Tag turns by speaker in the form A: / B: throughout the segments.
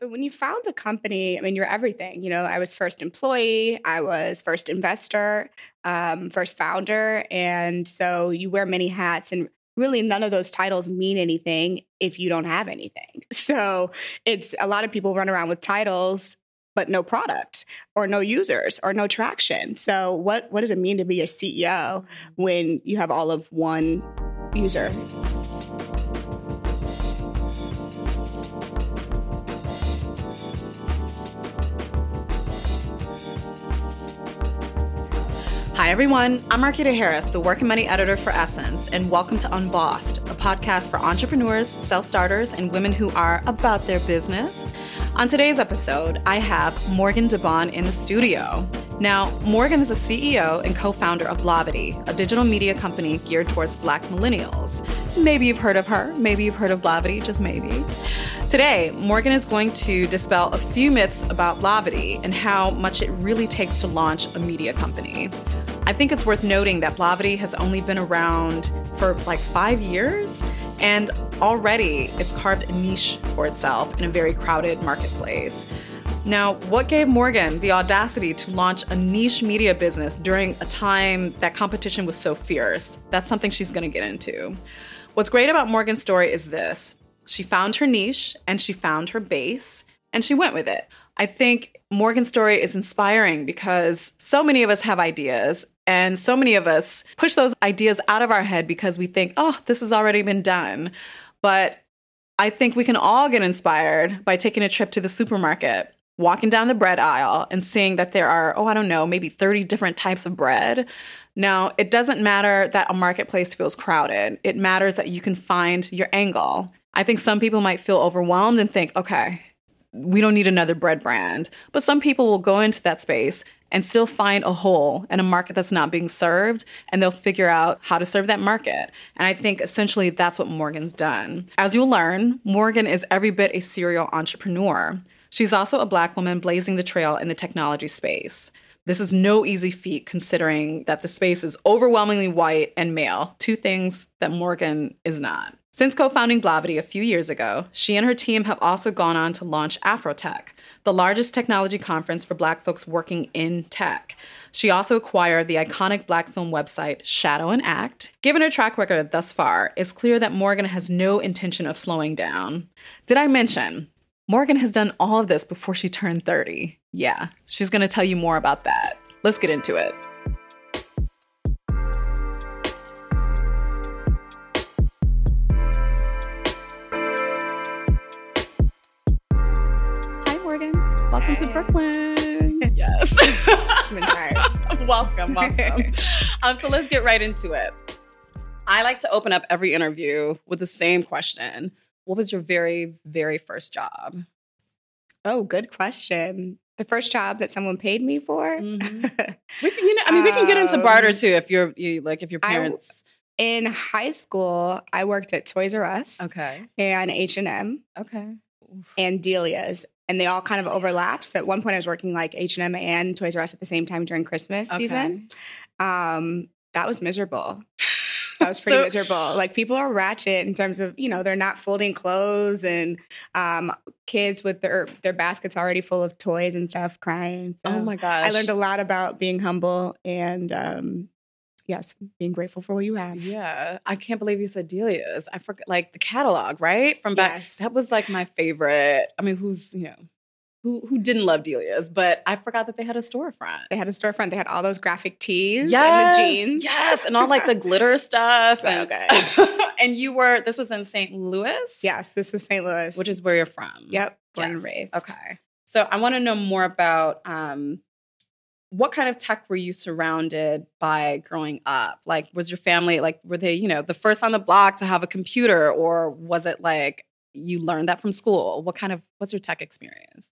A: So when you found a company, I mean, you're everything. You know, I was first employee, I was first investor, um, first founder, and so you wear many hats. And really, none of those titles mean anything if you don't have anything. So it's a lot of people run around with titles but no product or no users or no traction. So what what does it mean to be a CEO when you have all of one user?
B: Hi, everyone. I'm Marquita Harris, the Work and Money editor for Essence, and welcome to Unbossed, a podcast for entrepreneurs, self starters, and women who are about their business. On today's episode, I have Morgan DeBaun in the studio. Now, Morgan is a CEO and co founder of Blavity, a digital media company geared towards Black millennials. Maybe you've heard of her, maybe you've heard of Blavity, just maybe. Today, Morgan is going to dispel a few myths about Blavity and how much it really takes to launch a media company. I think it's worth noting that Blavity has only been around for like five years, and already it's carved a niche for itself in a very crowded marketplace. Now, what gave Morgan the audacity to launch a niche media business during a time that competition was so fierce? That's something she's going to get into. What's great about Morgan's story is this she found her niche and she found her base and she went with it. I think Morgan's story is inspiring because so many of us have ideas and so many of us push those ideas out of our head because we think, oh, this has already been done. But I think we can all get inspired by taking a trip to the supermarket, walking down the bread aisle, and seeing that there are, oh, I don't know, maybe 30 different types of bread. Now, it doesn't matter that a marketplace feels crowded, it matters that you can find your angle. I think some people might feel overwhelmed and think, okay, we don't need another bread brand. But some people will go into that space and still find a hole in a market that's not being served, and they'll figure out how to serve that market. And I think essentially that's what Morgan's done. As you'll learn, Morgan is every bit a serial entrepreneur. She's also a Black woman blazing the trail in the technology space. This is no easy feat considering that the space is overwhelmingly white and male, two things that Morgan is not. Since co founding Blavity a few years ago, she and her team have also gone on to launch Afrotech, the largest technology conference for Black folks working in tech. She also acquired the iconic Black film website Shadow and Act. Given her track record thus far, it's clear that Morgan has no intention of slowing down. Did I mention? Morgan has done all of this before she turned 30. Yeah, she's gonna tell you more about that. Let's get into it. Hi, Morgan. Welcome to Brooklyn. yes. welcome, welcome. um, so let's get right into it. I like to open up every interview with the same question. What was your very, very first job?
A: Oh, good question. The first job that someone paid me for.
B: Mm-hmm. we can, you know, I mean, we can get into barter um, too if you're you, like if your parents.
A: I, in high school, I worked at Toys R Us.
B: Okay.
A: And H and M.
B: Okay.
A: And Delia's, and they all kind of overlapped. So at one point, I was working like H and M and Toys R Us at the same time during Christmas okay. season. Um, that was miserable. That was pretty so, miserable. Like people are ratchet in terms of you know they're not folding clothes and um, kids with their their baskets already full of toys and stuff crying.
B: So oh my gosh!
A: I learned a lot about being humble and um, yes, being grateful for what you have.
B: Yeah. I can't believe you said Delia's. I forgot like the catalog, right? From back yes. that was like my favorite. I mean, who's, you know, who who didn't love Delia's, but I forgot that they had a storefront.
A: They had a storefront. They had all those graphic tees
B: yes,
A: and the jeans.
B: Yes, and all like the glitter stuff.
A: So and, good.
B: and you were this was in St. Louis?
A: Yes, this is St. Louis.
B: Which is where you're from.
A: Yep.
B: Born
A: yes. and raised.
B: Okay. So I want to know more about um, what kind of tech were you surrounded by growing up? Like, was your family like, were they, you know, the first on the block to have a computer, or was it like you learned that from school? What kind of, what's your tech experience?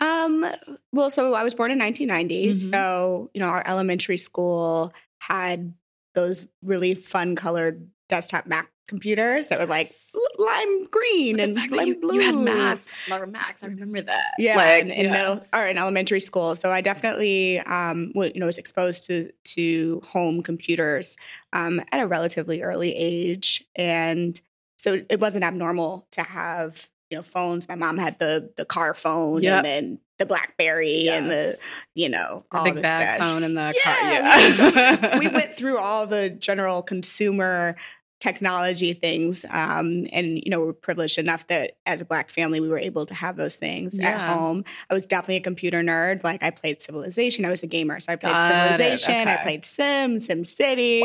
A: Um, well, so I was born in 1990. Mm-hmm. So, you know, our elementary school had those really fun colored desktop Mac computers that were like lime green and lime
B: you,
A: blue.
B: You had Macs, Laura Macs. I remember that.
A: Yeah, like, in, in yeah. middle or in elementary school. So I definitely, um, you know, was exposed to to home computers um, at a relatively early age, and so it wasn't abnormal to have you know phones. My mom had the the car phone
B: Yep.
A: and then the BlackBerry and the you know
B: The
A: all
B: big
A: this
B: bag
A: stuff.
B: phone and the
A: Yeah,
B: car. Yeah.
A: we went through all the general consumer technology things um, and you know we're privileged enough that as a black family we were able to have those things at home i was definitely a computer nerd like i played civilization i was a gamer so i played
B: Got
A: civilization i played sim sim city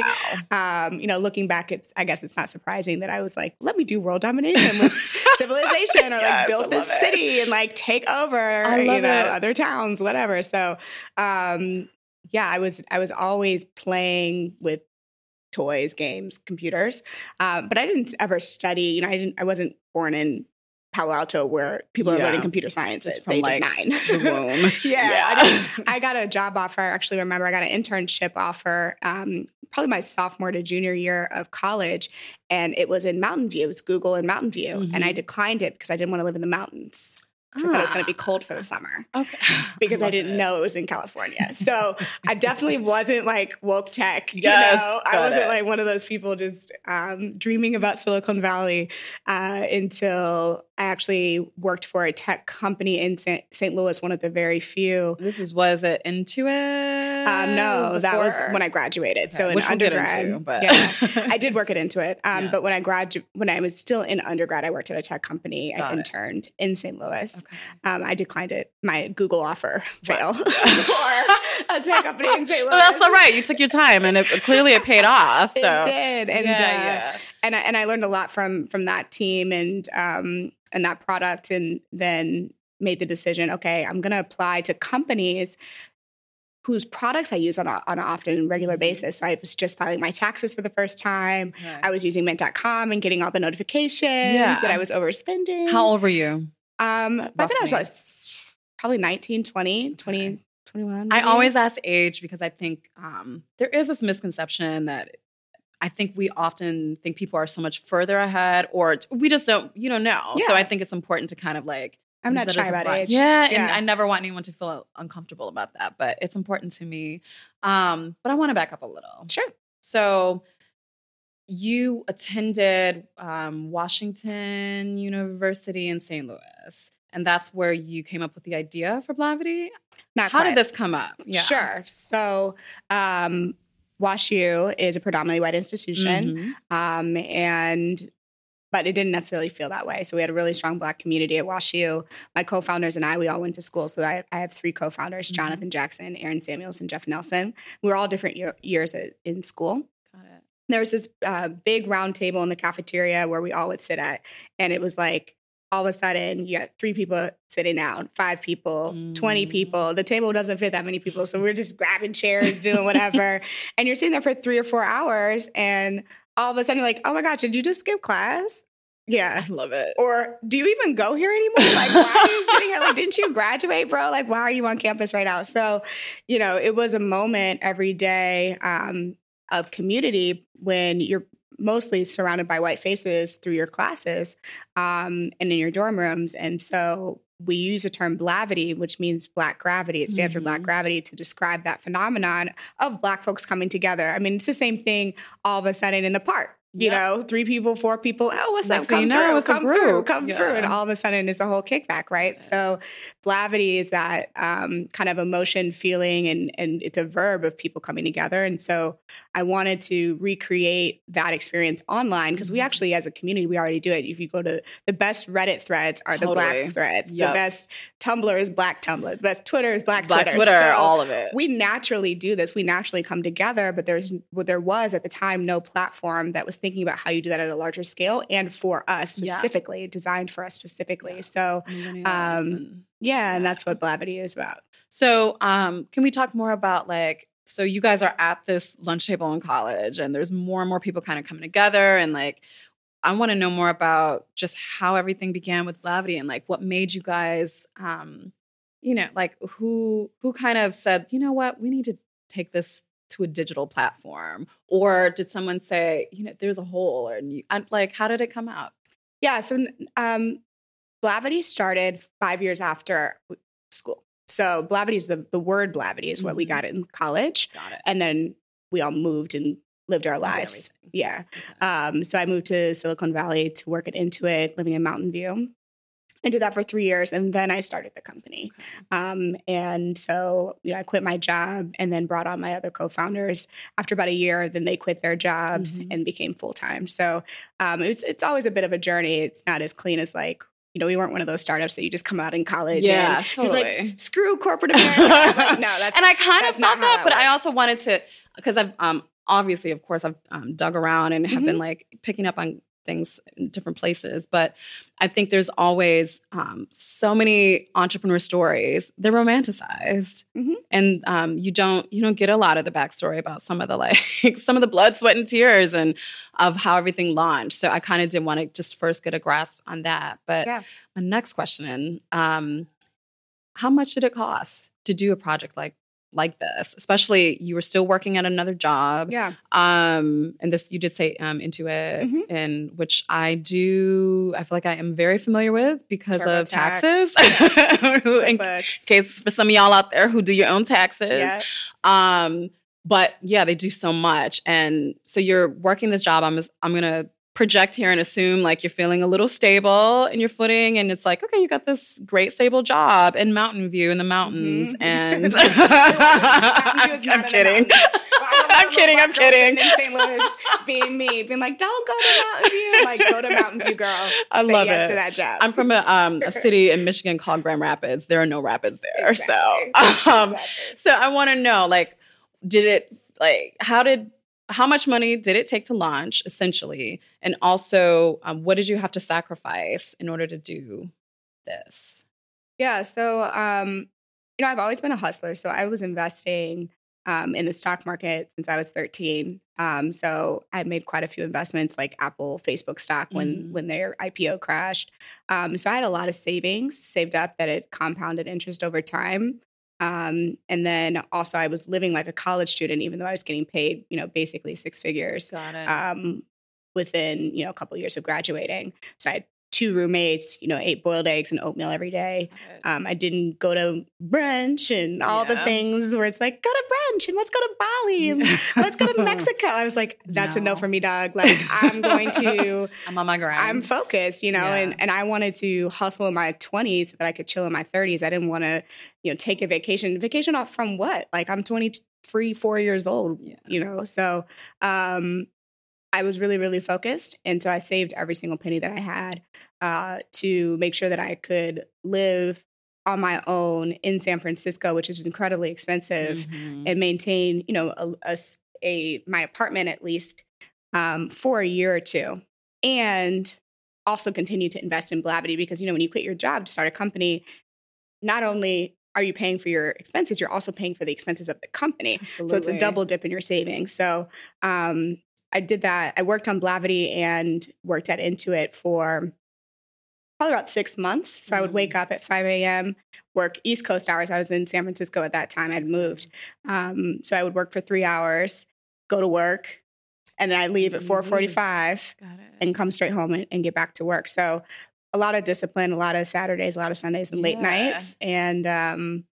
B: wow.
A: um, you know, looking back, it's I guess it's not surprising that I was like, let me do world domination with civilization or
B: Yes,
A: like build this
B: it.
A: city and like take over, you know,
B: it.
A: other towns, whatever. So um yeah, I was I was always playing with toys, games, computers. Um, but I didn't ever study, you know, I didn't I wasn't born in Palo Alto where people are learning computer science at
B: from,
A: age
B: like,
A: nine.
B: The womb.
A: Yeah,
B: Yeah.
A: I, I got a job offer. I actually remember I got an internship offer, um, probably my sophomore to junior year of college, and it was in Mountain View. It was Google in Mountain View, and I
B: Mhm.
A: declined it because I didn't want to live in the mountains. I thought it was going to be cold for the summer
B: Ah, Okay.
A: because I,
B: love
A: didn't
B: it.
A: know it was in California. So I definitely wasn't like woke tech.
B: Yes,
A: you know? I wasn't
B: it.
A: like one of those people just um, dreaming about Silicon Valley uh, until I actually worked for a tech company in St. Louis, one of the very few.
B: This is was it Intuit?
A: Um, no, that was when I graduated. So in
B: which we'll
A: undergrad,
B: into, but-
A: yeah, I did work at Intuit. Um,
B: Yeah.
A: But when I gradu- when I was still in undergrad, I worked at a tech company.
B: Got
A: I
B: it.
A: interned in St. Louis.
B: Okay.
A: Um, I declined it. My Google offer fail for a tech company in St. Louis.
B: Well, that's all right. You took your time, and it, clearly it paid off. So
A: It did, and
B: yeah,
A: uh,
B: yeah.
A: And I, and I learned a lot from from that team and um and that product, and then made the decision. Okay, I'm going to apply to companies whose products I use on a, on an often regular
B: Mhm.
A: basis. So I was just filing my taxes for the first time.
B: Okay.
A: I was using Mint.com and getting all the notifications
B: Yeah.
A: that I was overspending.
B: How old were you?
A: Um, by then I was about probably 19, 20, 20,
B: Okay.
A: 21.
B: I always ask age because I think um, there is this misconception that I think we often think people are so much further ahead, or we just don't, you don't know. So I think it's important to kind of like.
A: I'm not shy about age.
B: Yeah, and I never want anyone to feel uncomfortable about that, but it's important to me. Um, but I want to back up a little.
A: Sure.
B: So you attended um, Washington University in St. Louis, and that's where you came up with the idea for Blavity.
A: Not
B: How
A: quite.
B: did this come up? Yeah.
A: Sure. So, um, WashU is a predominantly white institution,
B: Mhm.
A: um, and but it didn't necessarily feel that way. So we had a really strong Black community at WashU. My co-founders and I, we all went to school. So I, I have three co-founders:
B: Mhm.
A: Jonathan Jackson, Aaron Samuels, and Jeff Nelson. We were all different year, years at, in school.
B: Got it.
A: There was this uh, big round table in the cafeteria where we all would sit at, and it was like all of a sudden you got three people sitting down, five people, 20
B: Mm.
A: people. The table doesn't fit that many people. So we're just grabbing chairs, doing whatever. and you're sitting there for three or four hours, and all of a sudden you're like, oh my gosh, did you just skip class? Yeah.
B: I love it.
A: Or do you even go here anymore? Like, why are you sitting here? Like, didn't you graduate, bro? Like, why are you on campus right now? So, you know, it was a moment every day um, of community when you're mostly surrounded by white faces through your classes um, and in your dorm rooms. And so we use the term blavity, which means black gravity. It stands for black
B: Mhm.
A: gravity to describe that phenomenon of black folks coming together. I mean, it's the same thing all of a sudden in the park. You
B: Yep.
A: know, three people, four people. Oh, what's
B: Next
A: up? Come
B: you know,
A: through, come through, come through, and all of a sudden it's a whole kickback, right?
B: Yeah.
A: So, blavity is that um, kind of emotion, feeling, and and it's a verb of people coming together. And so, I wanted to recreate that experience online because we
B: Mhm.
A: actually, as a community, we already do it. If you go to the best Reddit threads, are the black threads.
B: Yep.
A: The best Tumblr is black Tumblr. The best Twitter is black,
B: Black
A: Twitter.
B: Twitter,
A: So
B: all of it.
A: we naturally do this. We naturally come together, but there's well, there was at the time no platform that was thinking about how you do that at a larger scale and for us
B: Yeah.
A: specifically, designed for us specifically.
B: Yeah.
A: So um,
B: and-
A: yeah, and that's what Blavity is about.
B: So, um, can we talk more about like? So you guys are at this lunch table in college, and there's more and more people kind of coming together, and like, I want to know more about just how everything began with Blavity, and like what made you guys, um, you know, like who who kind of said, you know what, we need to take this to a digital platform, or did someone say, you know, there's a hole, or and, like, how did it come out?
A: Yeah, so um, Blavity started five years after school. So Blavity is the the word Blavity is what we
B: Mhm.
A: got in college,
B: Got it.
A: and then we all moved and lived our lives. Yeah. Um, so I moved to Silicon Valley to work at Intuit, living in Mountain View. I did that for three years and then I started the company. Um, and so, you know, I quit my job and then brought on my other co founders. After about a year, then they quit their jobs
B: Mhm.
A: and became full time. So um, it's, it's always a bit of a journey. It's not as clean as like, you know, we weren't one of those startups that you just come out in college.
B: Yeah,
A: and
B: totally.
A: like, screw corporate America. like, no, that's
B: and I kind of
A: that's not
B: felt
A: how
B: that,
A: that
B: but I also wanted to because I've um obviously, of course, I've um, dug around and have
A: Mm-hmm.
B: been like picking up on things in different places. But I think there's always um, so many entrepreneur stories. They're romanticized,
A: Mhm.
B: and um, you don't you don't get a lot of the backstory about some of the like some of the blood, sweat, and tears, and of how everything launched. So I kind of did want to just first get a grasp on that. But
A: Yeah.
B: my next question. Um, how much did it cost to do a project like like this especially you were still working at another job
A: yeah.
B: um and this you did say um Intuit
A: Mhm.
B: and which i do i feel like i am very familiar with because of
A: TurboTax.
B: taxes in case for some of y'all out there who do your own taxes
A: Yeah.
B: um but yeah they do so much and so you're working this job i'm i'm gonna project here and assume like you're feeling a little stable in your footing and it's like okay you got this great stable job in mountain view in the mountains
A: Mhm.
B: and I'm,
A: View is not
B: I'm kidding I'm kidding, I'm kidding.
A: In St. Louis, being me, being like, "Don't go to Mountain View." Like, go to Mountain View, girl.
B: I love
A: yes
B: it.
A: to that job.
B: I'm from a, um, a city in Michigan called Grand Rapids. There are no rapids there,
A: Exactly.
B: so um,
A: Exactly.
B: So I want to know, like, did it like how did how much money did it take to launch essentially, and also um, what did you have to sacrifice in order to do this?
A: Yeah. So, um, you know, I've always been a hustler. So I was investing um, in the stock market since I was 13. Um, so I made quite a few investments like Apple, Facebook stock when
B: Mhm.
A: when their IPO crashed. Um, so I had a lot of savings saved up that had compounded interest over time. Um, and then also I was living like a college student, even though I was getting paid, you know, basically six figures
B: Got it.
A: um, within you know a couple of years of graduating. So I had two roommates, you know, ate boiled eggs and oatmeal every day. Um, I didn't go to brunch and all the things where it's like go to brunch and let's go to Bali and let's go to Mexico. I was like, that's a no
B: No.
A: for me, dog. Like I'm going to.
B: I'm on my grind.
A: I'm focused, you know,
B: Yeah.
A: and, and I wanted to hustle in my 20s so that I could chill in my 30s. I didn't want to, you know, take a vacation. Vacation off from what? Like I'm 23, four years old,
B: Yeah.
A: you know. So um, I was really, really focused, and so I saved every single penny that I had uh, to make sure that I could live on my own in San Francisco, which is incredibly expensive
B: Mhm.
A: and maintain, you know, a, a a- my apartment at least um, for a year or two, and also continue to invest in Blavity because you know when you quit your job to start a company, not only are you paying for your expenses, you're also paying for the expenses of the company. So it's a double dip in your savings. So um, I did that. I worked on Blavity and worked at Intuit for probably about six months. So I would wake up at 5 a.m., work East Coast hours. I was in San Francisco at that time. I'd moved. Um, so I would work for three hours, go to work, and then I'd leave at 445
B: Got it.
A: and come straight home and, and get back to work. So a lot of discipline, a lot of Saturdays, a lot of Sundays and late
B: Yeah.
A: nights. And um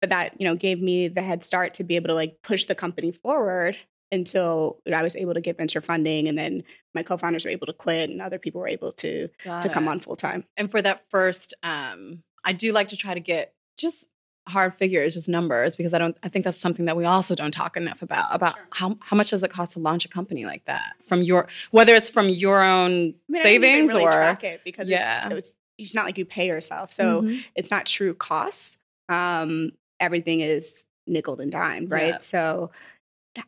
A: but that, you know, gave me the head start to be able to like push the company forward until I was able to get venture funding and then my co-founders were able to quit and other people were able to
B: Got
A: to come on full time.
B: And for that first, um, I do like to try to get just hard figures, just numbers, because I don't. I think that's something that we also don't talk enough about. About
A: Sure.
B: how how much does it cost to launch a company like that from your whether it's from your own
A: I mean,
B: savings
A: really
B: or
A: track it because
B: Yeah.
A: it's, it's it's not like you pay yourself. So
B: Mhm.
A: it's not true costs. Um, everything is nickel and dimed, right? So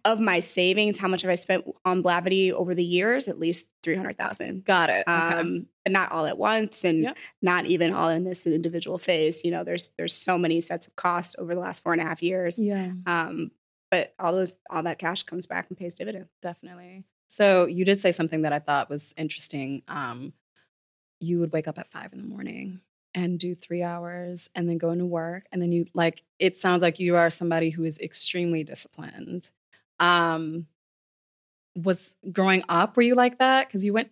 A: of my savings, how much have I spent on Blavity over the years? At least three hundred thousand.
B: got it. Okay.
A: Um, and not all at once, and
B: Yep.
A: not even all in this individual phase. You know, there's there's so many sets of costs over the last four and a half years.
B: yeah,
A: Um, but all those all that cash comes back and pays dividends.
B: definitely. So you did say something that I thought was interesting. Um, you would wake up at five in the morning and do three hours and then go into work and then you like it sounds like you are somebody who is extremely disciplined um was growing up were you like that because you went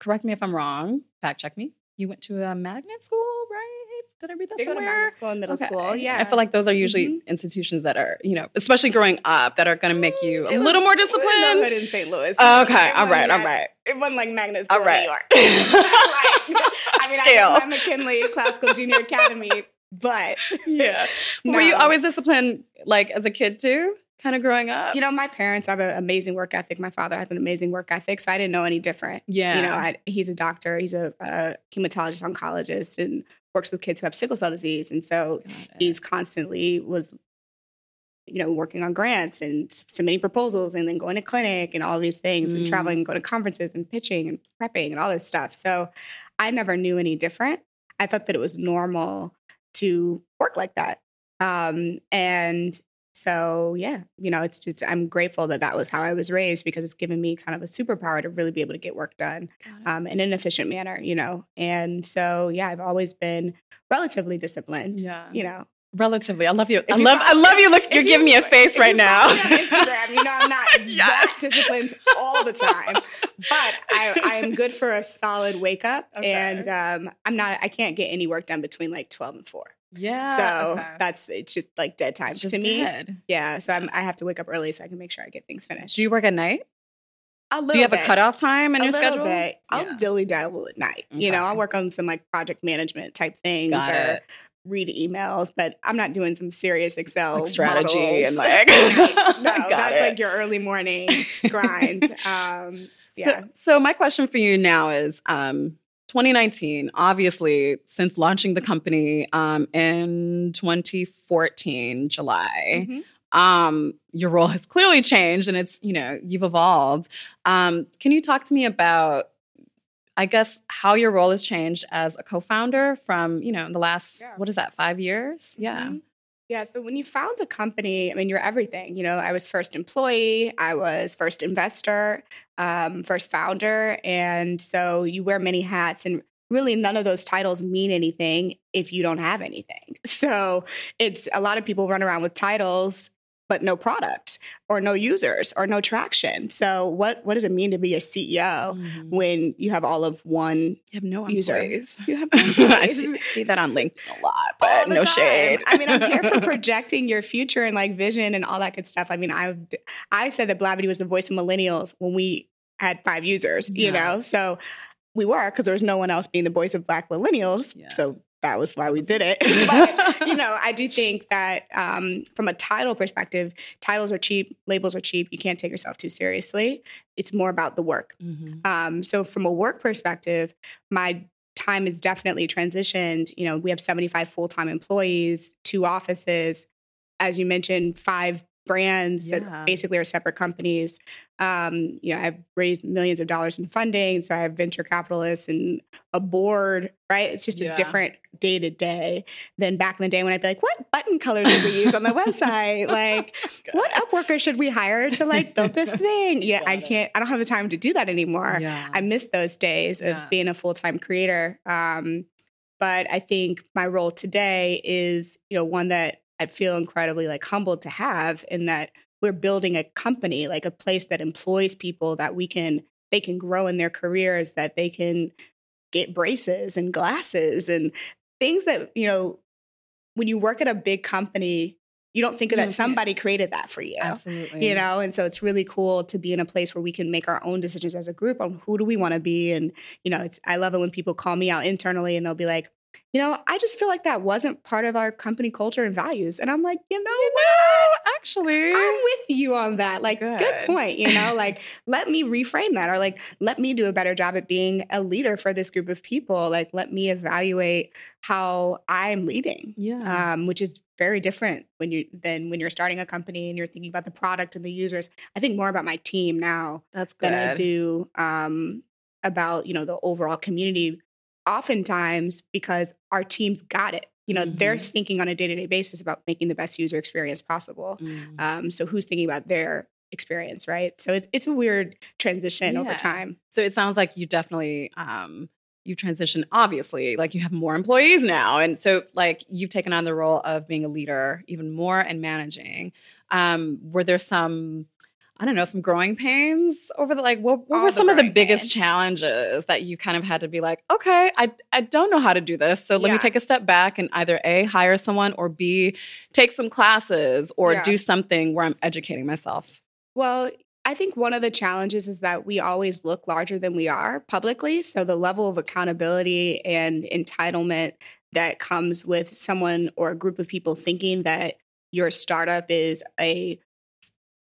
B: correct me if i'm wrong fact check me you went to a magnet school right Did I read that
A: They
B: somewhere?
A: magnet school and middle
B: Okay.
A: school. Yeah.
B: I feel like those are usually
A: Mhm.
B: institutions that are, you know, especially growing up, that are going to make you a
A: was-
B: little more
A: it was no
B: disciplined.
A: in St. Louis.
B: Okay,
A: It
B: all right, all right.
A: It wasn't like magnet school
B: All right.
A: in New York. I mean,
B: Scale.
A: I am McKinley Classical Junior Academy, but
B: yeah. Were you always disciplined, like as a kid too, kind of growing up?
A: you know, my parents have an amazing work ethic. My father has an amazing work ethic, so I didn't know any different.
B: yeah.
A: You know, I, he's a doctor. He's a, a hematologist oncologist and works with kids who have sickle cell disease, and so he's constantly was you know working on grants and submitting proposals and then going to clinic and all these things and
B: Mm.
A: traveling and going to conferences and pitching and prepping and all this stuff so i never knew any different i thought that it was normal to work like that um, and so yeah you know it's just i'm grateful that that was how i was raised because it's given me kind of a superpower to really be able to get work done um, in an efficient manner you know and so yeah i've always been relatively disciplined
B: yeah.
A: you know
B: Relatively. I love you. I
A: you
B: love I love you. Look, you're
A: you-
B: giving me a face
A: if
B: right
A: you
B: now.
A: Instagram, you know I'm not
B: Yes.
A: that disciplined all the time, but I, I am good for a solid wake up,
B: Okay.
A: and um, I'm not. I can't get any work done between like 12 and 4.
B: Yeah.
A: so
B: okay.
A: that's it's just like dead time
B: It's
A: to me.
B: dead.
A: Yeah, so I'm, I have to wake up early so I can make sure I get things finished.
B: Do you work at night?
A: a
B: Do you have
A: bit.
B: a cutoff time in
A: a
B: your
A: little
B: schedule?
A: bit. I'll
B: Yeah.
A: dilly dabble at night. You know, I'll work on some like project management type things
B: Got
A: or
B: it.
A: read emails, but I'm not doing some serious Excel
B: Like strategy
A: models.
B: and like
A: no, that's
B: it.
A: like your early morning grind. Um, yeah.
B: So, so my question for you now is um 2019, obviously, since launching the company um, in 2014, July,
A: Mhm.
B: um, your role has clearly changed and it's, you know, you've evolved. Um, can you talk to me about, I guess, how your role has changed as a co founder from, you know, in the last,
A: Yeah.
B: what is that, five years? Yeah.
A: Yeah. So when you found a company, I mean, you're everything. You know, I was first employee, I was first investor, um, first founder. And so you wear many hats and really none of those titles mean anything if you don't have anything. So it's a lot of people run around with titles but no product or no users or no traction. So what what does it mean to be a CEO
B: Mhm.
A: when you have all of one
B: You have no
A: user.
B: employees.
A: you have
B: I see, see that on LinkedIn a lot, but no
A: time.
B: shade.
A: I mean, I'm here for projecting your future and like vision and all that good stuff. I mean, I I said that Blavity was the voice of millennials when we had five users, you know. So we were because there was no one else being the voice of Black millennials.
B: Yeah.
A: So that was why we did it. but you know, I do think that um, from a title perspective, titles are cheap, labels are cheap. You can't take yourself too seriously. It's more about the work.
B: Mhm.
A: Um, so from a work perspective, my time is definitely transitioned. You know, we have 75 full-time employees, two offices, as you mentioned, five brands
B: Yeah.
A: that basically are separate companies. Um, you know, I've raised millions of dollars in funding, so I have venture capitalists and a board, right? It's just
B: Yeah.
A: a different day to day than back in the day when I'd be like, what button colors did we use on the website? Like, what Upworker should we hire to like build this thing? Yeah, I
B: it.
A: can't, I don't have the time to do that anymore.
B: Yeah.
A: I miss those days of being a full time creator. Um, but I think my role today is, you know, one that I feel incredibly like humbled to have in that we're building a company, like a place that employs people that we can, they can grow in their careers, that they can get braces and glasses and things that, you know, when you work at a big company, you don't think
B: You
A: that
B: mm, it.
A: somebody created that for you
B: Absolutely.
A: you know and so it's really cool to be in a place where we can make our own decisions as a group on who do we want to be and you know it's i love it when people call me out internally and they'll be like you know i just feel like that wasn't part of our company culture and values and i'm like you know
B: No, actually.
A: I'm with you on that. Like, good.
B: Good.
A: point. You know, like, let me reframe that or like, let me do a better job at being a leader for this group of people. Like, let me evaluate how I'm leading
B: yeah.
A: um, which is very different when you than when you're starting a company and you're thinking about the product and the users. I think more about my team now
B: That's good.
A: than I do um, about you know the overall community. Oftentimes, because our teams got it, you know, they're
B: Mhm.
A: thinking on a day to day basis about making the best user experience possible.
B: Mm.
A: Um, so who's thinking about their experience, right? So it's it's a weird transition over time.
B: So it sounds like you definitely um you transition obviously like you have more employees now and so like you've taken on the role of being a leader even more and managing. Um were there some I don't know, some growing pains over the like what, what were some of the biggest
A: pains.
B: challenges that you kind of had to be like, okay, I I don't know how to do this. So let
A: Yeah.
B: me take a step back and either A, hire someone or B, take some classes or
A: Yeah.
B: do something where I'm educating myself.
A: Well, I think one of the challenges is that we always look larger than we are publicly. So the level of accountability and entitlement that comes with someone or a group of people thinking that your startup is a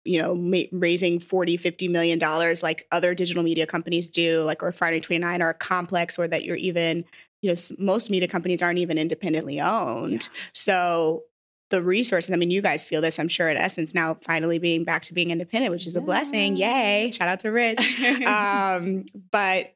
A: you know ma- raising 40 50 million dollars like other digital media companies do like Refinery29 or a complex or that you're even you know most media companies aren't even independently owned. So the resources i mean you guys feel this i'm sure at essence now finally being back to being independent which is a blessing. Yay. shout out to rich. Um, but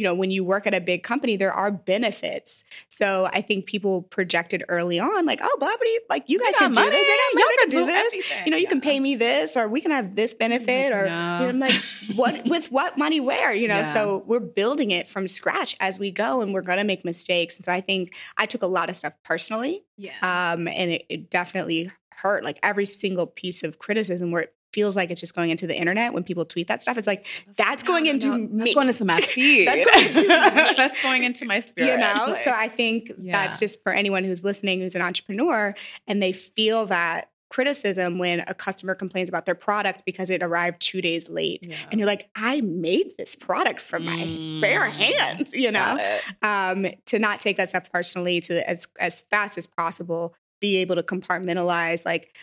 A: you know when you work at a big company there are benefits so i think people projected early on like oh blah blah like you guys can do this they got money,
B: can
A: do
B: do
A: this
B: everything.
A: you know you can pay me this or we can have this benefit or
B: No.
A: you know, i'm like what with what money where you know
B: Yeah.
A: so we're building it from scratch as we go and we're going to make mistakes and so i think i took a lot of stuff personally
B: yeah.
A: um, and it, it definitely hurt like every single piece of criticism where it feels like it's just going into the internet when people tweet that stuff it's like that's going
B: No,
A: into
B: no,
A: me.
B: That's going into my feed.
A: That's going into.
B: That's going into my spirit.
A: you know
B: like-
A: so i think
B: Yeah.
A: that's just for anyone who's listening who's an entrepreneur and they feel that criticism when a customer complains about their product because it arrived two days late
B: Yeah.
A: and you're like i made this product from my bare
B: Mm.
A: hands you know um, to not take that stuff personally, to as as fast as possible be able to compartmentalize. Like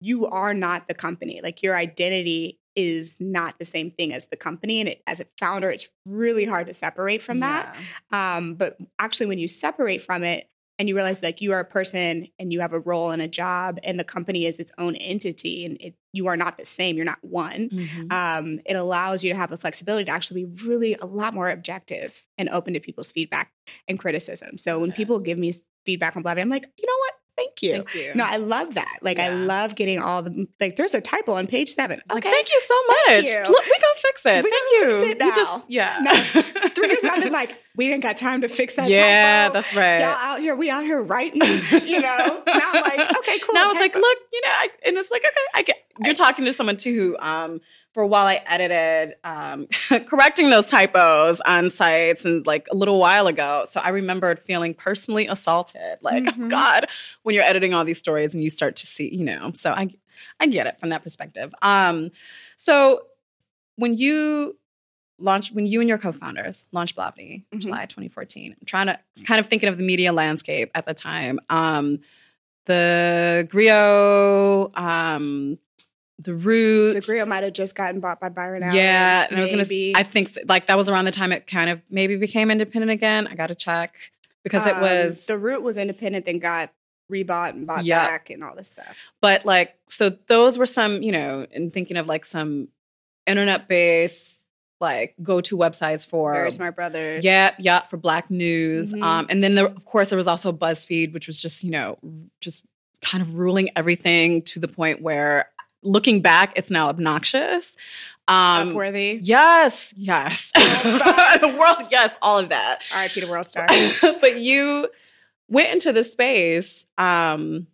A: you are not the company. Like your identity is not the same thing as the company, and it, as a founder, it's really hard to separate from that.
B: Yeah.
A: Um, but actually, when you separate from it and you realize like you are a person and you have a role and a job, and the company is its own entity, and it, you are not the same. You're not one
B: Mhm.
A: um, it allows you to have the flexibility to actually be really a lot more objective and open to people's feedback and criticism. So when
B: it.
A: people give me feedback on Blavity, I'm like, you know what? Thank you.
B: Thank you.
A: No, I love that. Like, I love getting all the like. There's a typo on page seven.
B: Like,
A: Okay,
B: thank you so much.
A: You.
B: Look, we gonna fix it.
A: We
B: thank you.
A: fix it
B: We
A: now.
B: just yeah.
A: No, three years I've been like, we didn't got time to fix that.
B: yeah,
A: typo.
B: that's right.
A: Y'all out here, we out here writing. You know. now I'm like, okay, cool.
B: now it's like, look, you know, I, and it's like, okay, I get. You're talking to someone too who, um, for a while I edited, um, correcting those typos on sites and like a little while ago. So I remembered feeling personally assaulted, like, oh
A: Mhm.
B: God, when you're editing all these stories and you start to see, you know. So I, I get it from that perspective. Um, so when you launched, when you and your co-founders launched Blavity,
A: Mhm.
B: July 2014, I'm trying to kind of thinking of the media landscape at the time. Um, the Griot, um, the Root,
A: the Griot might have just gotten bought by Byron Allen.
B: yeah, and I was gonna.
A: maybe.
B: I think like that was around the time it kind of maybe became independent again. I got to check because it
A: Um,
B: was,
A: the root was independent, then got rebought and bought
B: Yeah.
A: back and all this stuff.
B: but like so those were some you know in thinking of like some internet based like go to websites for
A: Very Smart Brothas.
B: Yeah, yeah, for Black News.
A: Mhm.
B: Um, and then there, of course there was also BuzzFeed, which was just you know just kind of ruling everything to the point where looking back, it's now obnoxious. Um,
A: Upworthy.
B: yes, yes, the world, yes, all of that.
A: All right, Peter World Star.
B: but you went into the space. Um,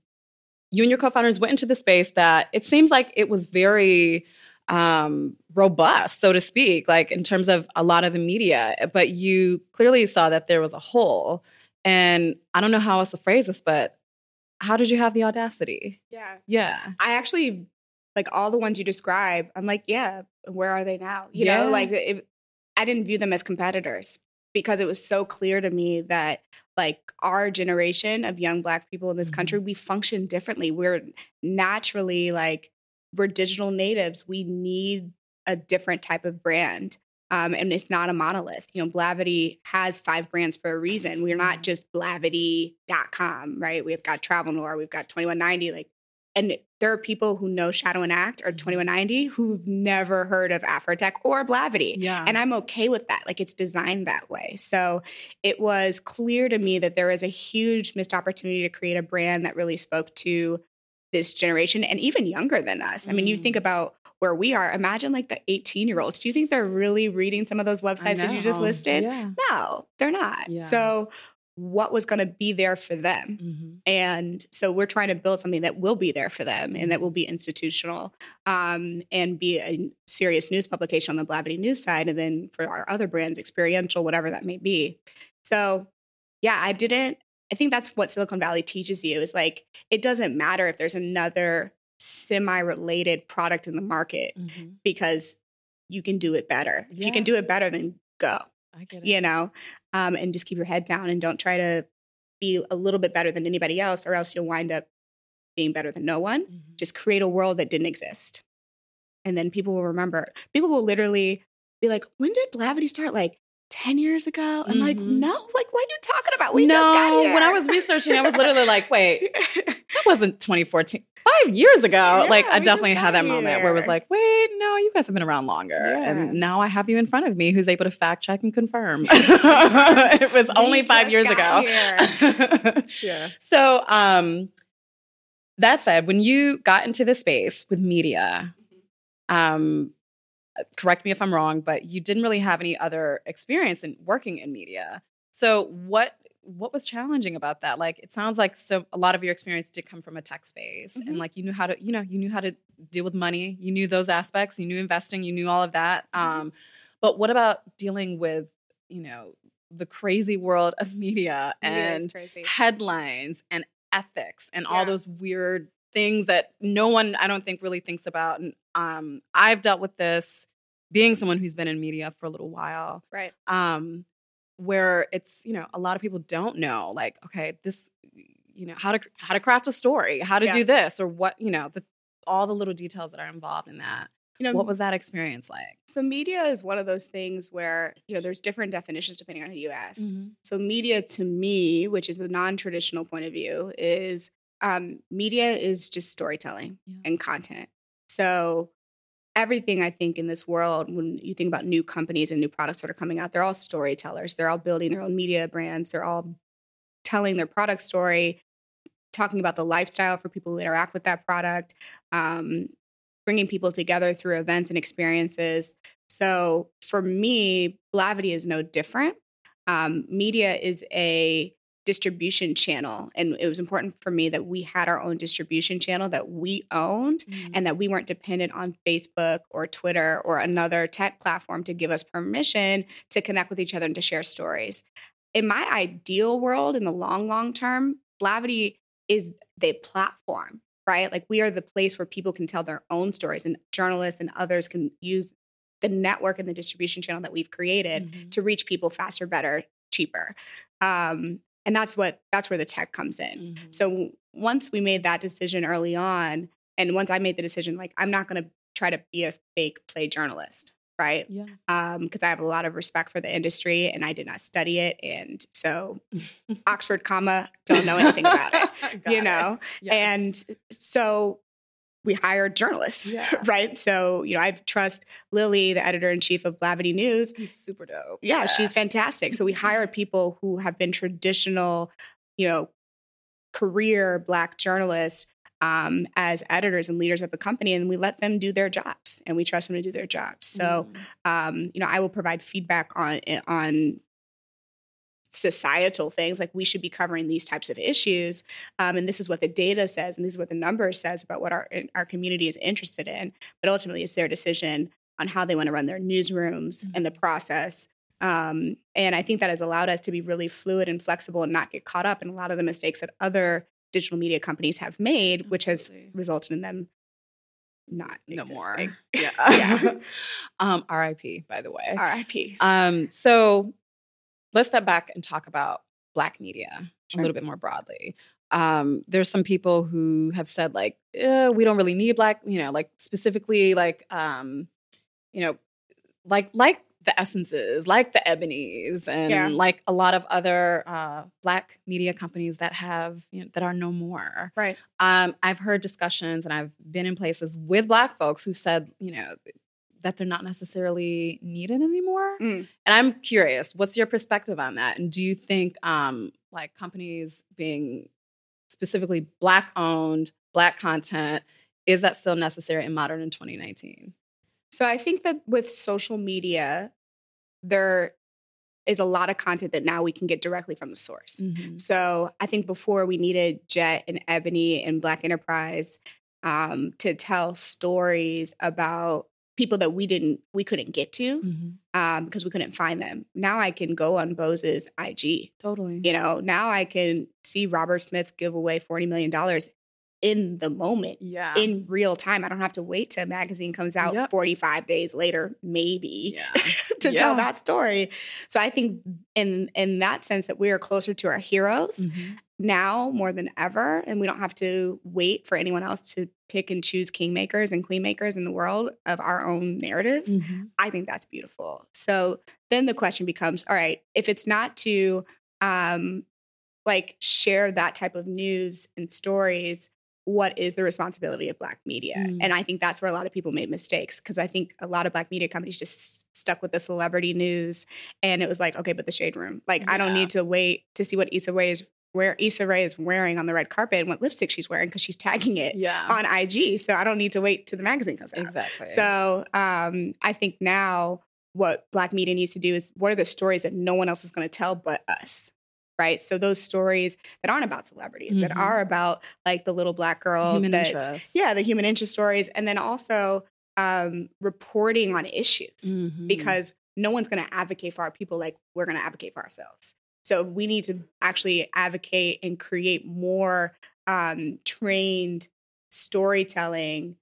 B: you and your co-founders went into the space that it seems like it was very um, robust, so to speak, like in terms of a lot of the media. But you clearly saw that there was a hole, and I don't know how else to phrase this, but how did you have the audacity?
A: yeah.
B: Yeah,
A: I actually like all the ones you describe. I'm like, yeah, where are they now? You
B: Yeah.
A: know, like it, I didn't view them as competitors because it was so clear to me that like our generation of young black people in this
B: Mhm.
A: country, we function differently. We're naturally like we're digital natives. We need a different type of brand. Um, and it's not a monolith. You know, Blavity has five brands for a reason. We're not
B: Mhm.
A: just Blavity.com, right? We've got Travel Noir, we've got 2190, like and there are people who know Shadow and Act or
B: Mhm.
A: 2190 who've never heard of Afrotech or Blavity.
B: yeah,
A: And I'm okay with that. Like it's designed that way. So it was clear to me that there was a huge missed opportunity to create a brand that really spoke to this generation and even younger than us. I mean, you
B: Mm.
A: think about where we are. Imagine like the 18 year olds. Do you think they're really reading some of those websites that you just listed?
B: Yeah.
A: No, they're not.
B: Yeah.
A: So what was going to be there for them.
B: Mm-hmm.
A: And so we're trying to build something that will be there for them and that will be institutional um, and be a serious news publication on the Blavity News side. And then for our other brands, experiential, whatever that may be. So, yeah, I didn't, I think that's what Silicon Valley teaches you is like, it doesn't matter if there's another semi related product in the market
B: Mm-hmm.
A: because you can do it better. If you can do it better, then go
B: I get it.
A: you know, um, and just keep your head down and don't try to be a little bit better than anybody else, or else you'll wind up being better than no one.
B: Mhm.
A: Just create a world that didn't exist. And then people will remember. People will literally be like, when did Blavity start? Like 10 years ago? I'm like,
B: Mhm.
A: no, like, what are you talking about? We
B: no,
A: just got here.
B: when I was researching, I was literally like, wait, that wasn't 2014. Five years ago. like, I definitely had that moment where it was like, wait, no, you guys have been around longer.
A: Yeah.
B: And now I have you in front of me who's able to fact check and confirm. it was
A: We
B: only five years ago.
A: yeah.
B: so, um, that said, when you got into the space with media, um, correct me if I'm wrong, but you didn't really have any other experience in working in media. So what what was challenging about that? Like it sounds like so a lot of your experience did come from a tech space and
A: Mhm.
B: like you knew how to, you know, you knew how to deal with money, you knew those aspects, you knew investing, you knew all of that.
A: Mhm.
B: Um, but what about dealing with, you know, the crazy world of media
A: Media
B: and headlines and ethics and all those weird things that no one I don't think really thinks about. And um, I've dealt with this being someone who's been in media for a little while,
A: Right.
B: um, where it's you know a lot of people don't know like okay this you know how to how to craft a story, how to
A: Yeah.
B: do this or what you know the all the little details that are involved in that.
A: You know,
B: What was that experience like?
A: so media is one of those things where, you know, there's different definitions depending on who you ask.
B: Mm-hmm.
A: So, media to me, which is the non traditional point of view, is um, media is just storytelling
B: Yeah.
A: and content. So, everything I think in this world, when you think about new companies and new products that are coming out, they're all storytellers. They're all building their own media brands. They're all telling their product story, talking about the lifestyle for people who interact with that product, um, bringing people together through events and experiences. So for me, Blavity is no different. Um, media is a distribution channel, and it was important for me that we had our own distribution channel that we owned
B: Mm-hmm.
A: and that we weren't dependent on Facebook or Twitter or another tech platform to give us permission to connect with each other and to share stories. In my ideal world, in the long, long term, Blavity is the platform, right? Like we are the place where people can tell their own stories and journalists and others can use the network and the distribution channel that we've created
B: Mhm.
A: to reach people faster, better, cheaper. Um, and that's what that's where the tech comes in.
B: Mhm.
A: So once we made that decision early on, and once I made the decision, like I'm not going to try to be a fake play journalist, right?
B: yeah.
A: um Because I have a lot of respect for the industry, and I did not study it, and so Oxford, comma, don't know anything about it, you
B: it.
A: know.
B: Yes.
A: And so we hired journalists,
B: Yeah.
A: right? So you know, I trust Lily, the editor in chief of Blavity News,
B: He's super dope.
A: yeah, she's fantastic. So we hired people who have been traditional, you know, career black journalists um, as editors and leaders of the company, and we let them do their jobs, and we trust them to do their jobs. So,
B: Mhm.
A: um, you know, I will provide feedback on eh, on societal things like we should be covering these types of issues um, and this is what the data says and this is what the numbers says about what our our community is interested in but ultimately it's their decision on how they want to run their newsrooms and the process um, and i think that has allowed us to be really fluid and flexible and not get caught up in a lot of the mistakes that other digital media companies have made which has resulted in them not
B: no more. Yeah.
A: Yeah.
B: um, RIP, by the way.
A: RIP.
B: Um, so let's step back and talk about Black media
A: Sure.
B: a little bit more broadly. Um, there's some people who have said like, eh, we don't really need Black, you know, like specifically like, um, you know, like like the essences, like the ebonies, and
A: Yeah.
B: like a lot of other uh, Black media companies that have you know, that are no more.
A: Right.
B: Um, I've heard discussions and I've been in places with Black folks who said, you know, that they're not necessarily needed anymore.
A: Mm.
B: And I'm curious, what's your perspective on that? And do you think um, like companies being specifically Black owned, Black content, is that still necessary and modern in 2019?
A: So I think that with social media, there is a lot of content that now we can get directly from the source.
B: Mhm.
A: So I think before we needed Jet and Ebony and Black Enterprise um, to tell stories about people that we didn't we couldn't get to
B: Mhm.
A: um, because we couldn't find them. Now I can go on Bose's IG.
B: Totally.
A: You know, now I can see Robert Smith give away forty million dollars in the moment.
B: Yeah.
A: In real time, I don't have to wait till a magazine comes out
B: Yep.
A: 45 days later, maybe
B: yeah.
A: to
B: Yeah.
A: tell that story. So I think in in that sense that we are closer to our heroes
B: Mhm.
A: now more than ever and we don't have to wait for anyone else to pick and choose kingmakers and queenmakers in the world of our own narratives.
B: Mhm.
A: I think that's beautiful. So then the question becomes, all right, if it's not to um like share that type of news and stories, what is the responsibility of black media?
B: Mm.
A: And I think that's where a lot of people made mistakes because I think a lot of black media companies just stuck with the celebrity news and it was like, okay, but the shade room. Like I don't need to wait to see what Issa Rae is where Issa Rae is wearing on the red carpet and what lipstick she's wearing because she's tagging it
B: Yeah.
A: on IG. So I don't need to wait till the magazine comes out.
B: exactly.
A: So um, I think now what Black media needs to do is what are the stories that no one else is going to tell but us? Right. So those stories that aren't about celebrities, that
B: Mhm.
A: are about like the little black girl
B: Human interest.
A: yeah, the human interest stories, and then also um, reporting on issues
B: Mhm.
A: because no one's going to advocate for our people like we're going to advocate for ourselves. So we need to actually advocate and create more um, trained storytelling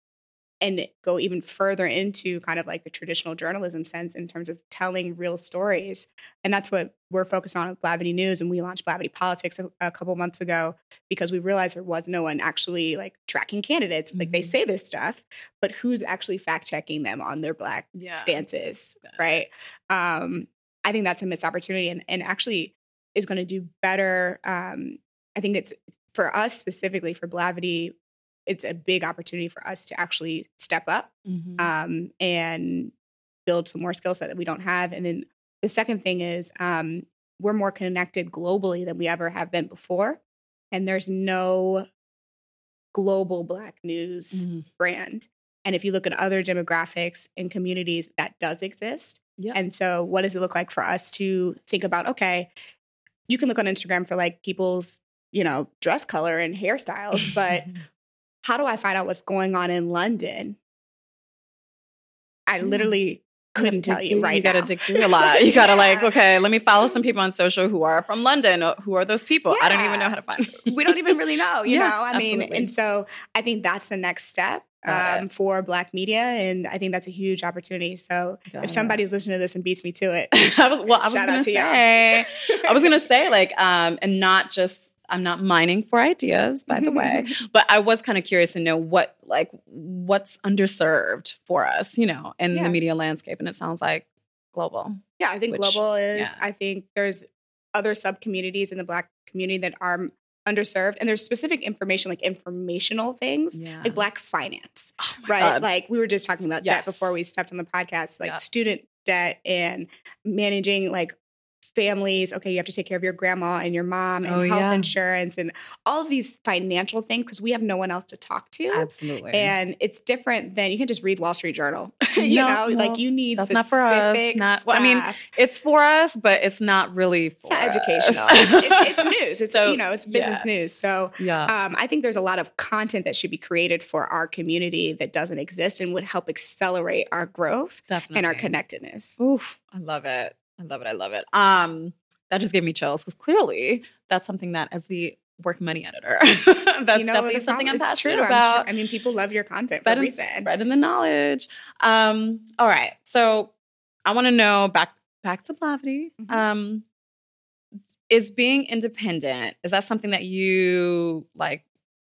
A: and go even further into kind of like the traditional journalism sense in terms of telling real stories. And that's what we're focused on at Blavity News. And we launched Blavity Politics a, a couple months ago because we realized there was no one actually like tracking candidates. Like they
B: Mhm.
A: say this stuff, but who's actually fact checking them on their black
B: yeah.
A: stances, right? Um, I think that's a missed opportunity and, and actually is going to do better. Um, I think it's for us specifically for Blavity, it's a big opportunity for us to actually step up
B: Mhm.
A: um, and build some more skill set that we don't have. And then the second thing is um, we're more connected globally than we ever have been before. And there's no global Black news
B: Mhm.
A: brand. And if you look at other demographics and communities, that does exist.
B: Yeah.
A: And so, what does it look like for us to think about? Okay, you can look on Instagram for like people's, you know, dress color and hairstyles, but how do I find out what's going on in London? I
B: Mm.
A: literally couldn't tell you right
B: You gotta
A: now.
B: dig through a lot. You gotta like, okay, let me follow some people on social who are from London. Uh, Who are those people? I don't even know how to find them.
A: we don't even really know, you
B: Yeah,
A: know? I mean, and so I think that's the next step um, for Black media. And I think that's a huge opportunity. So
B: Got
A: if
B: it.
A: somebody's listening to this and beats me to it,
B: I was well, I was gonna
A: to
B: say, I was gonna say like, um, and not just I'm not mining for ideas, by the way, but I was kind of curious to know what like what's underserved for us, you know, in
A: Yeah.
B: the media landscape, and it sounds like global.
A: Yeah, I think
B: Which-
A: global is.
B: yeah.
A: I think there's other sub communities in the Black community that are underserved, and there's specific information, like informational things,
B: Yeah,
A: like Black finance,
B: oh
A: right?
B: God.
A: Like we were just talking about debt before we stepped on the podcast, like
B: Yeah.
A: student debt and managing like families. Okay, you have to take care of your grandma and your mom and
B: Oh,
A: health
B: yeah.
A: insurance and all of these financial things because we have no one else to talk to.
B: absolutely.
A: And it's different than you can just read Wall Street Journal. you
B: No,
A: know,
B: no,
A: like you need
B: that's not for us. Not- well, I mean, it's for us, but it's not really for
A: it's not
B: us.
A: educational. it's, it's news. It's
B: So,
A: you know, it's business
B: yeah.
A: news. So
B: yeah.
A: um, I think there's a lot of content that should be created for our community that doesn't exist and would help accelerate our growth
B: Definitely.
A: and our connectedness.
B: Oof, I love it. I love it. I love it. Um, that just gave me chills because clearly that's something that, as the work money editor, that's
A: You know,
B: definitely something I'm passionate
A: true. I'm
B: about.
A: sure- I mean, people love your content for a
B: Spreading, the knowledge. Um, all right. So I want to know back back to Blavity.
A: Mhm.
B: Um, is being independent is that something that you like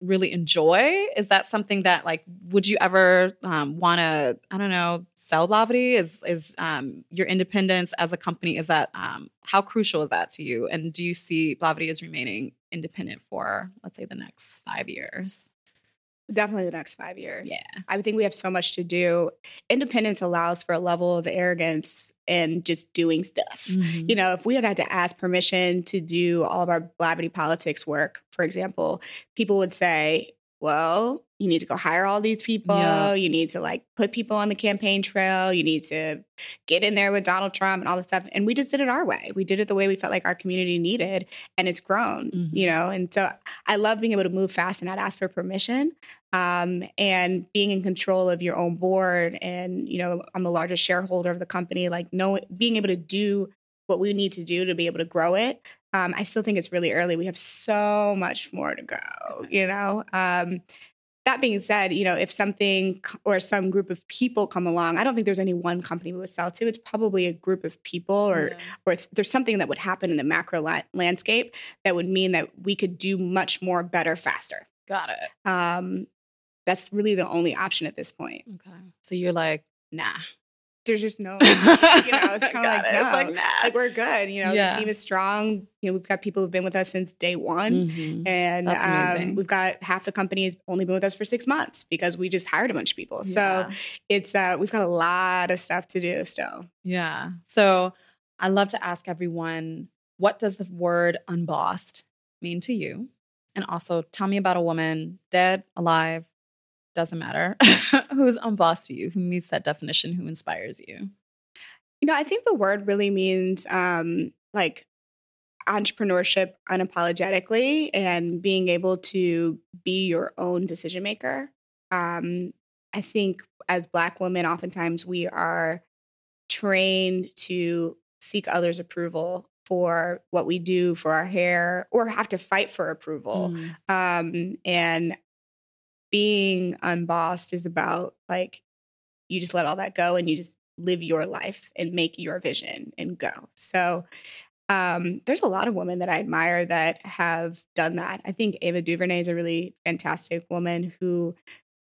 B: really enjoy? Is that something that like would you ever um, want to I don't know sell Blavity? Is is um, your independence as a company is that um, how crucial is that to you? And do you see Blavity as remaining independent for let's say the next five years?
A: Definitely the next five years.
B: Yeah.
A: I think we have so much to do. Independence allows for a level of arrogance and just doing stuff.
B: Mm-hmm.
A: You know, if we had had to ask permission to do all of our Blavity politics work, for example, people would say, well, you need to go hire all these people.
B: Yeah.
A: You need to like put people on the campaign trail. You need to get in there with Donald Trump and all this stuff. And we just did it our way. We did it the way we felt like our community needed, and it's grown,
B: Mhm.
A: you know. And so I love being able to move fast and not ask for permission, um, and being in control of your own board. And you know, I'm the largest shareholder of the company. Like, no, being able to do what we need to do to be able to grow it. Um, I still think it's really early. We have so much more to go, you know. Um, that being said, you know, if something or some group of people come along, I don't think there's any one company we would sell to. It's probably a group of people, or
B: Yeah.
A: or there's something that would happen in the macro la- landscape that would mean that we could do much more, better, faster.
B: got it.
A: Um, that's really the only option at this point.
B: Okay. So you're like, nah.
A: There's just no, you know, it's kind of like,
B: it.
A: no.
B: Like, nah.
A: like we're good. You know,
B: Yeah.
A: the team is strong. You know, we've got people who've been with us since day one.
B: Mhm.
A: And um, we've got half the company has only been with us for six months because we just hired a bunch of people. So it's uh, we've got a lot of stuff to do still.
B: Yeah. So I love to ask everyone what does the word unbossed mean to you? And also tell me about a woman, dead, alive, doesn't matter, who's unbossed to you, who meets that definition, who inspires you.
A: You know, I think the word really means um, like entrepreneurship unapologetically and being able to be your own decision maker. Um, I think as Black women, oftentimes we are trained to seek others' approval for what we do for our hair or have to fight for approval.
B: Mm.
A: Um, and being unbossed is about like you just let all that go and you just live your life and make your vision and go. So um, there's a lot of women that I admire that have done that. I think Ava DuVernay is a really fantastic woman who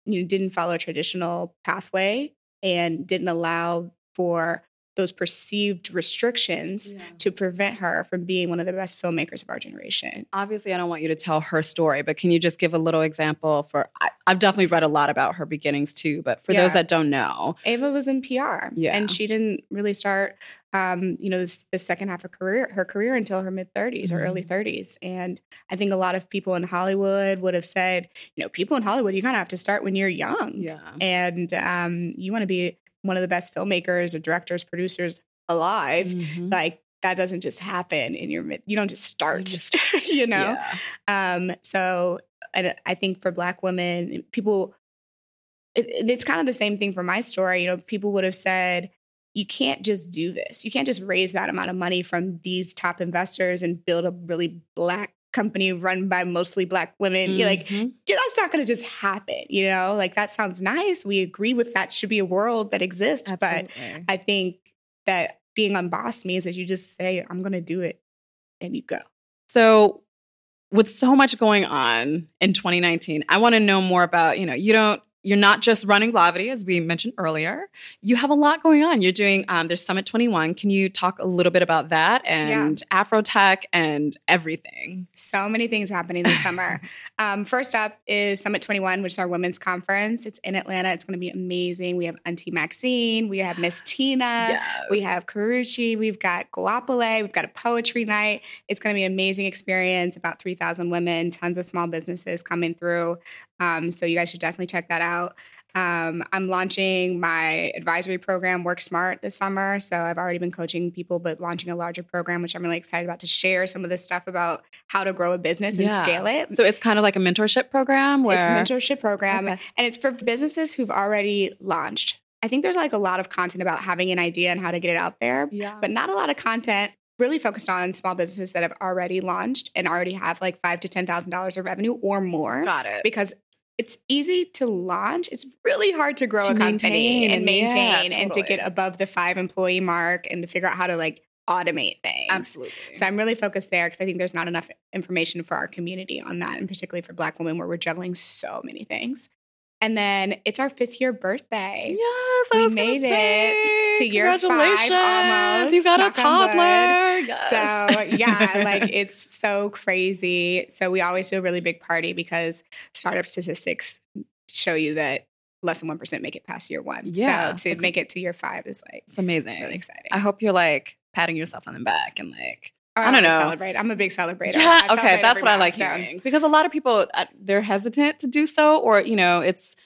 A: you know, didn't follow a traditional pathway and didn't allow for those perceived restrictions
B: Yeah.
A: to prevent her from being one of the best filmmakers of our generation.
B: Obviously, I don't want you to tell her story, but can you just give a little example for? I, I've definitely read a lot about her beginnings too, but for
A: Yeah.
B: those that don't know,
A: Ava was in PR,
B: Yeah.
A: and she didn't really start, um, you know, this the second half of career her career until her mid 30s or early
B: Mhm.
A: 30s. And I think a lot of people in Hollywood would have said, you know, people in Hollywood, you kind of have to start when you're young,
B: yeah,
A: and um, you want to be one of the best filmmakers or directors, producers alive.
B: Mhm.
A: Like that doesn't just happen in your mid. You don't just start,
B: just-
A: you know.
B: Yeah.
A: Um, so I, I think for Black women, people, it- it's kind of the same thing for my story. You know, people would have said, you can't just do this. You can't just raise that amount of money from these top investors and build a really Black company run by mostly Black women. Mm-hmm. You're like, yeah, that's not going to just happen. You know, like that sounds nice. We agree with that should be a world that exists. But I think that being unbossed means that you just say, I'm going to do it and you go.
B: So, with so much going on in 2019, I want to know more about, you know, you don't, you're not just running Blavity, as we mentioned earlier. You have a lot going on. You're doing, um, there's Summit 21. Can you talk a little bit about that and Afrotech and everything?
A: So many things happening this summer. Um, first up is Summit 21, which is our women's conference. It's in Atlanta. It's going to be amazing. We have Auntie Maxine, we have Miss Tina, we have Karrueche, we've got Guapole, we've got a poetry night. It's going to be an amazing experience. About 3,000 women, tons of small businesses coming through. Um, so you guys should definitely check that out. Um, I'm launching my advisory program, Work Smart, this summer. So I've already been coaching people, but launching a larger program, which I'm really excited about to share some of this stuff about how to grow a business and
B: Yeah.
A: scale it.
B: So it's kind of like a mentorship program where
A: It's a mentorship program,
B: Okay.
A: and it's for businesses who've already launched. I think there's like a lot of content about having an idea and how to get it out there,
B: yeah.
A: but not a lot of content really focused on small businesses that have already launched and already have like five to ten thousand dollars of revenue or more.
B: got it.
A: Because it's easy to launch. It's really hard to grow
B: To
A: a company
B: maintain
A: and
B: and- yeah,
A: maintain and to get above the five employee mark and to figure out how to like automate things.
B: Absolutely.
A: So I'm really focused there because I think there's not enough information for our community on that, and particularly for Black women, where we're juggling so many things. And then it's our fifth year birthday.
B: Yes, I
A: We made it to year five
B: Congratulations.
A: almost,
B: You got a
A: knock on wood.
B: toddler. Yes.
A: So yeah, like it's so crazy. So we always do a really big party because startup statistics show you that less than one percent make it past year one.
B: Yeah,
A: So to
B: so
A: make it to year five is like
B: it's amazing.
A: really exciting.
B: I hope you're like patting yourself on the back and like
A: Oh,
B: I don't know.
A: Celebrate. I'm a big celebrator.
B: Yeah,
A: I
B: okay, that's what I like
A: milestone.
B: hearing because a lot of people uh, they're hesitant to do so, or you know, it's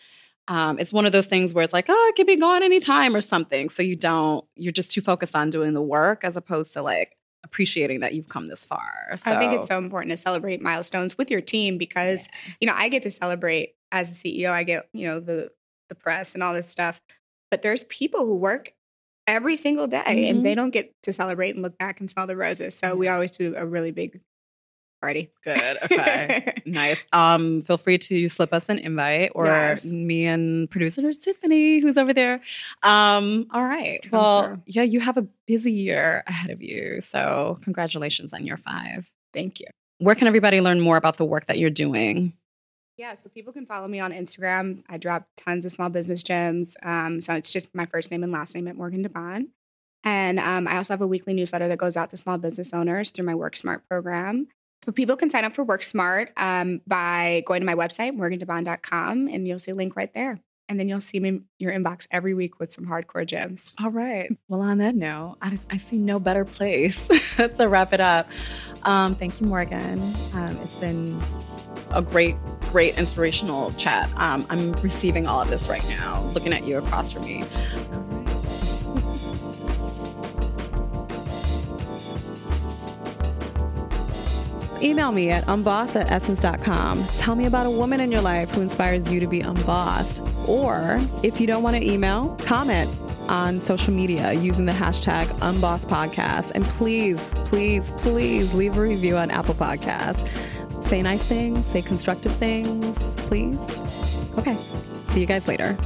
B: um, it's one of those things where it's like, oh, it could be gone anytime or something. So you don't, you're just too focused on doing the work as opposed to like appreciating that you've come this far. So
A: I think it's so important to celebrate milestones with your team because you know I get to celebrate as a CEO. I get you know the the press and all this stuff, but there's people who work every single day
B: Mhm.
A: and they don't get to celebrate and look back and smell the roses. So we always do a really big party.
B: good. Okay. Nice. Um, feel free to slip us an invite or
A: Yes.
B: me and producer Tiffany, who's over there. Um, all right.
A: Come
B: well,
A: through.
B: yeah, you have a busy year ahead of you. So congratulations on your five.
A: Thank you.
B: Where can everybody learn more about the work that you're doing?
A: Yeah, so people can follow me on Instagram. I drop tons of small business gems. Um, so it's just my first name and last name at Morgan DeBaun. And um, I also have a weekly newsletter that goes out to small business owners through my Work Smart program. But people can sign up for Work Smart um, by going to my website, morgandebaun.com, and you'll see a link right there. And then you'll see me in your inbox every week with some hardcore gems.
B: All right. Well, on that note, I, I see no better place to wrap it up. Um, thank you, Morgan. Um, it's been a great, great inspirational chat. Um, I'm receiving all of this right now, looking at you across from me. Email me at unbossed at essence.com. Tell me about a woman in your life who inspires you to be unbossed. Or if you don't want to email, comment on social media using the hashtag unbosspodcast. And please, please, please leave a review on Apple Podcasts. Say nice things, say constructive things, please. Okay. See you guys later.